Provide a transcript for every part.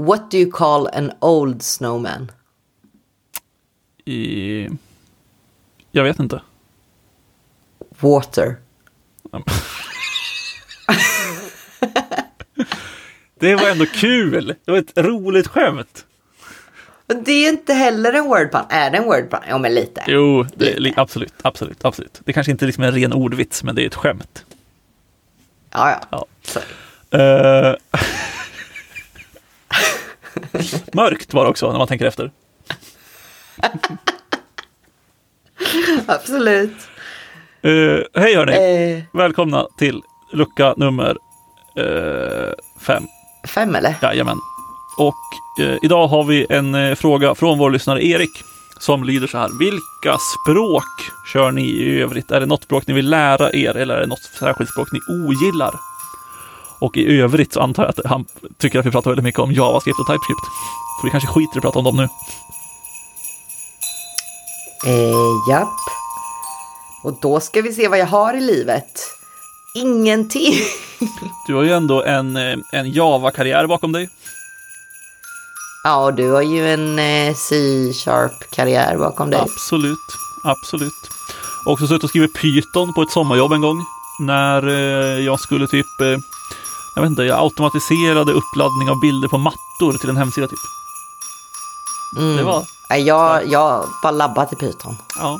What do you call an old snowman? I... Jag vet inte. Water. Det var ändå kul. Det var ett roligt skämt. Det är inte heller en wordpun. Är det en wordpun? Ja, men lite. Jo, det är, li- absolut, absolut, absolut. Det kanske inte är liksom en ren ordvits, men det är ett skämt. Ja, ja. Ja. Mörkt var det också när man tänker efter. Absolut. Uh, hej hörni! Eh, Välkomna till lucka nummer uh, fem. fem eller? Jajamän. Och idag har vi en fråga från vår lyssnare Erik som lyder så här. Vilka språk kör ni i övrigt? Är det något språk ni vill lära er eller är det något särskilt språk ni ogillar? Och i övrigt så antar jag att han tycker att vi pratar väldigt mycket om JavaScript och TypeScript. Så vi kanske skiter i att prata om dem nu. Eh, japp. Och då ska vi se vad jag har i livet. Ingenting. Du har ju ändå en, eh, en Java-karriär bakom dig. Ja, och du har ju en eh, C-sharp-karriär bakom dig. Absolut, absolut. Också suttit och skrivit Python på ett sommarjobb en gång. När eh, jag skulle typ, jag vet inte, jag automatiserade uppladdning av bilder på mattor till en hemsida typ. Mm. Det var, jag, jag bara labbat i Python. ja.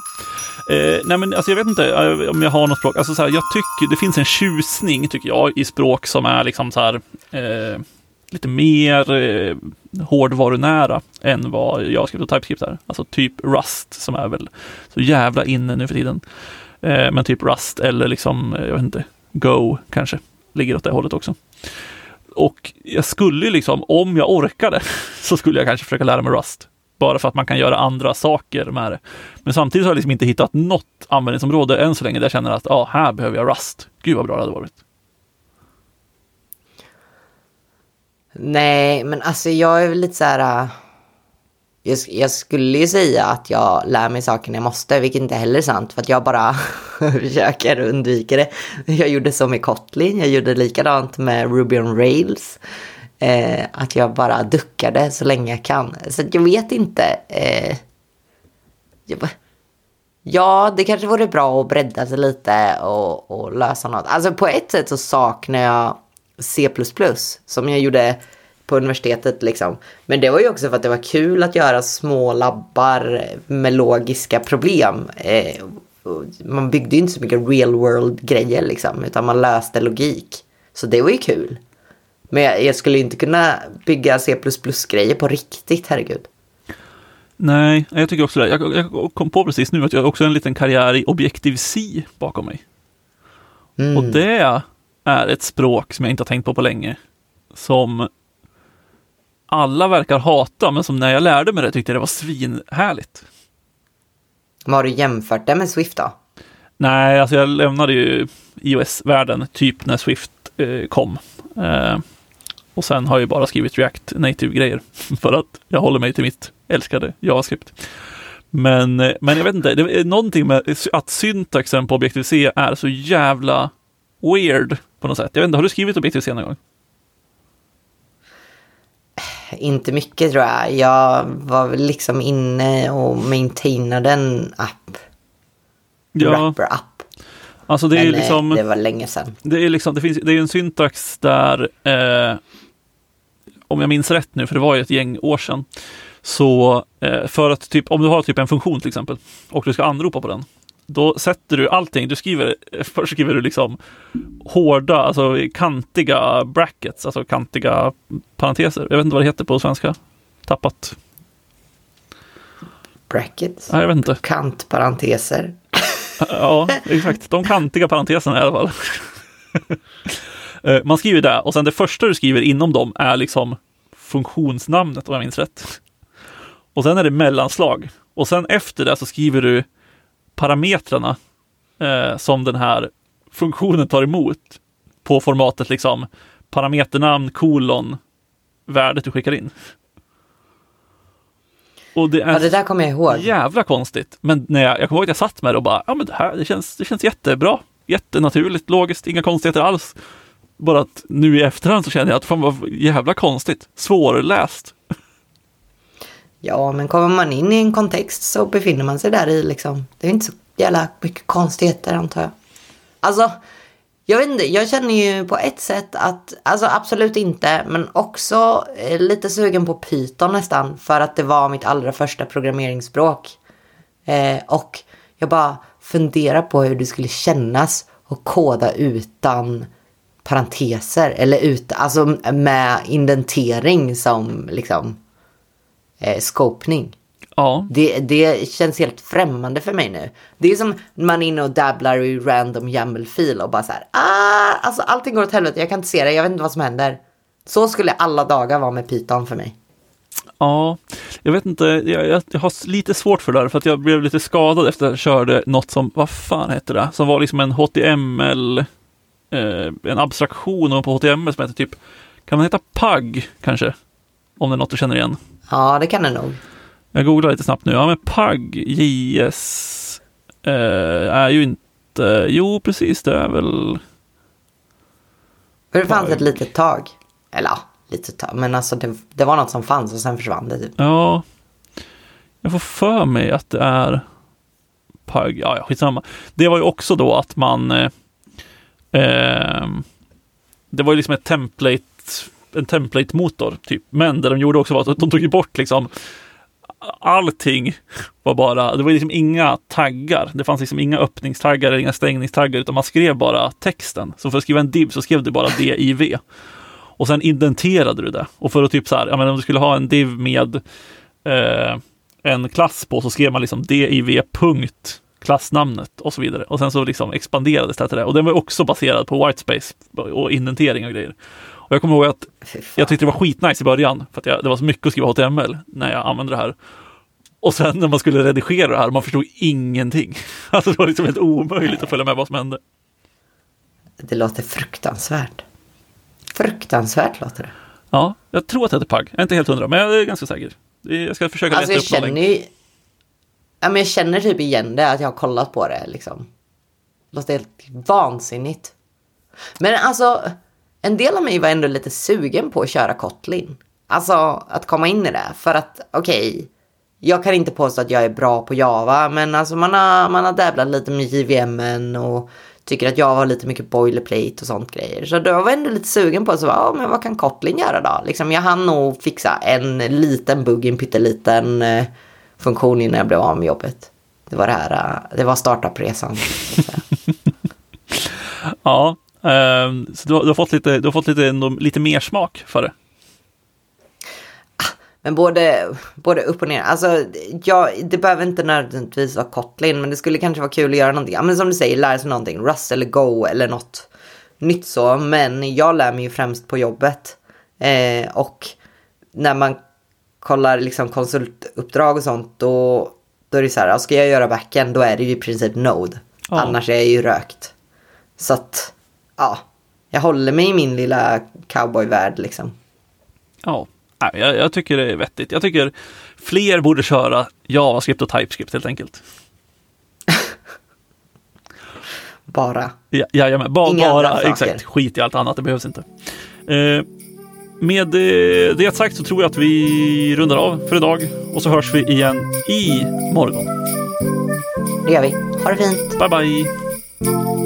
Eh, nej men alltså jag vet inte eh, om jag har något språk. Alltså så här, jag tycker det finns en tjusning tycker jag i språk som är liksom så här eh, lite mer eh, hårdvarunära än vad JavaScript och TypeScript är. Alltså typ Rust som är väl så jävla inne nu för tiden. Eh, men typ Rust eller liksom, eh, jag vet inte, Go kanske ligger åt det hållet också. Och jag skulle ju liksom, om jag orkade, så skulle jag kanske försöka lära mig Rust. Bara för att man kan göra andra saker med det. Men samtidigt har jag liksom inte hittat något användningsområde än så länge där jag känner att ah, här behöver jag Rust. Gud vad bra det hade varit. Nej, men alltså jag är väl lite så här... Ah, jag, jag skulle ju säga att jag lär mig saker när jag måste, vilket inte heller är sant. För att jag bara försöker undvika det. Jag gjorde så med Kotlin, jag gjorde likadant med Ruby on Rails. Eh, att jag bara duckade så länge jag kan. Så jag vet inte. Eh, jag, bara- ja, det kanske vore bra att bredda sig lite och, och lösa något. Alltså på ett sätt så saknar jag C++ som jag gjorde på universitetet liksom. Men det var ju också för att det var kul att göra små labbar med logiska problem. Eh, man byggde ju inte så mycket real world grejer liksom, utan man löste logik. Så det var ju kul. Men jag, jag skulle inte kunna bygga C++ grejer på riktigt, herregud. Nej, jag tycker också det. Jag, jag kom på precis nu att jag har också en liten karriär i Objective-C bakom mig. Mm. Och det är ett språk som jag inte har tänkt på på länge. Som alla verkar hata, men som när jag lärde mig det tyckte jag det var svinhärligt. Men har du jämfört det med Swift då? Nej, alltså jag lämnade ju iOS-världen typ när Swift eh, kom. Eh, och sen har jag bara skrivit React Native-grejer för att jag håller mig till mitt älskade JavaScript. Men, eh, men jag vet inte, det är någonting med att syntaxen på Objective-C är så jävla weird på något sätt. Jag vet inte, har du skrivit Objective-C någon gång? Inte mycket tror jag. Jag var väl liksom inne och maintainade en app. Wrapper-app. alltså det är Men eh, liksom... det var länge sedan. Det är liksom, det finns, det är en syntax där, eh, om jag minns rätt nu, för det var ju ett gäng år sedan, så eh, för att typ, om du har typ en funktion till exempel, och du ska anropa på den, då sätter du allting, du skriver, först skriver du liksom hårda, alltså kantiga brackets, alltså kantiga parenteser. Jag vet inte vad det heter på svenska. Tappat. Brackets. Nej, jag vet inte. Kantparenteser. Ja, exakt. De kantiga parenteserna i alla fall. Eh, Man skriver det och sen det första du skriver inom dem är liksom funktionsnamnet om jag minns rätt. Och sen är det mellanslag. Och sen efter det så skriver du parametrarna eh, som den här funktionen tar emot på formatet liksom parameternamn kolon värdet du skickar in. Och det är Ja, det där kommer jag ihåg. jävla konstigt. Men när jag, jag kommer ihåg att jag satt med det och bara, ja men det här, det känns, det känns jättebra. Jättenaturligt, logiskt, inga konstigheter alls. bara att nu i efterhand så känner jag att fan vad jävla konstigt. Svårläst. Ja, men kommer man in i en kontext så befinner man sig där i liksom. Det är inte så jävla mycket konstigheter antar jag. Alltså, jag vet inte, jag känner ju på ett sätt att, alltså absolut inte, men också eh, lite sugen på Python nästan. För att det var mitt allra första programmeringsspråk. Eh, och jag bara funderar på hur det skulle kännas att koda utan parenteser. Eller ut, alltså med indentering som liksom eh, skopning. Ja, Det, det känns helt främmande för mig nu. Det är som man är inne och dabblar i random YAML-fil och bara så här, ah, alltså allting går åt helvete, jag kan inte se det, jag vet inte vad som händer. Så skulle alla dagar vara med Python för mig. ja. Jag vet inte, jag, jag, har lite svårt för det där för att jag blev lite skadad efter att jag körde något som, vad fan hette det? Som var liksom en HTML, eh, en abstraktion på HTML som heter typ, kan den heta PUG kanske? Om det är något du känner igen. Ja, det kan det nog. Jag googlar lite snabbt nu. Ja, men PUG JS eh, är ju inte... Jo, precis, det är väl... För det fanns Pug. ett litet tag. Eller ja, litet tag. Men alltså det, det var något som fanns och sen försvann det typ. Ja, jag får för mig att det är PUG. Ja, ja, skitsamma. Det var ju också då att man... Eh, ehm, det var ju liksom ett template, en template-motor, typ. Men det de gjorde också var att de tog bort liksom allting var bara, det var liksom inga taggar. Det fanns liksom inga öppningstaggar eller inga stängningstaggar, utan man skrev bara texten. Så för att skriva en div så skrev du bara div. Och sen indenterade du det. Och för att typ så här, ja men om du skulle ha en div med eh, en klass på så skrev man liksom div. klassnamnet och så vidare. Och sen så liksom expanderades det till det. Och den var också baserad på whitespace och indentering och grejer. Och jag kommer ihåg att jag tyckte det var skitnice i början, för att jag, det var så mycket att skriva HTML när jag använde det här. Och sen när man skulle redigera det här, man förstod ingenting. Alltså det var liksom helt omöjligt att följa med vad som hände. Det låter fruktansvärt. Fruktansvärt låter det. Ja, jag tror att det heter PUG. Jag är inte helt hundra, men jag är ganska säker. Jag ska försöka Alltså leta upp någon känner länk. ju... Ja, men jag känner typ igen det, att jag har kollat på det liksom. Det låter helt vansinnigt. Men alltså, en del av mig var ändå lite sugen på att köra Kotlin. Alltså att komma in i det. För att, okej, jag kan inte påstå att jag är bra på Java, men alltså man har, man har dabblat lite med JVM och tycker att Java har lite mycket boilerplate och sånt grejer. Så då var jag ändå lite sugen på att så, ja, men vad kan Kotlin göra då? Liksom, jag hann nog fixa en liten bugg, en pytteliten eh, funktion innan jag blev av med jobbet. Det var det här, eh, det var startupresan. Ja, ehm, så du, har- du har fått lite, du har fått lite, lite mer smak för det. Men både, både upp och ner. Alltså, ja, det behöver inte nödvändigtvis vara Kotlin, men det skulle kanske vara kul att göra någonting. Ja, men som du säger, lära sig någonting. Rust eller Go eller något nytt så. Men jag lär mig ju främst på jobbet. Eh, och när man kollar liksom konsultuppdrag och sånt, då, då är det så här, ska jag göra backend, då är det ju i princip Node. Ja. Annars är jag ju rökt. Så att, ja, jag håller mig i min lilla cowboyvärld liksom. Ja, jag, jag tycker det är vettigt. Jag tycker fler borde köra JavaScript och TypeScript helt enkelt. Bara. Ja, jajamän, ba, Inga bara, exakt, skit i allt annat, det behövs inte. Eh, med eh, det sagt så tror jag att vi rundar av för idag och så hörs vi igen i morgon. Det gör vi. Ha det fint. Bye bye!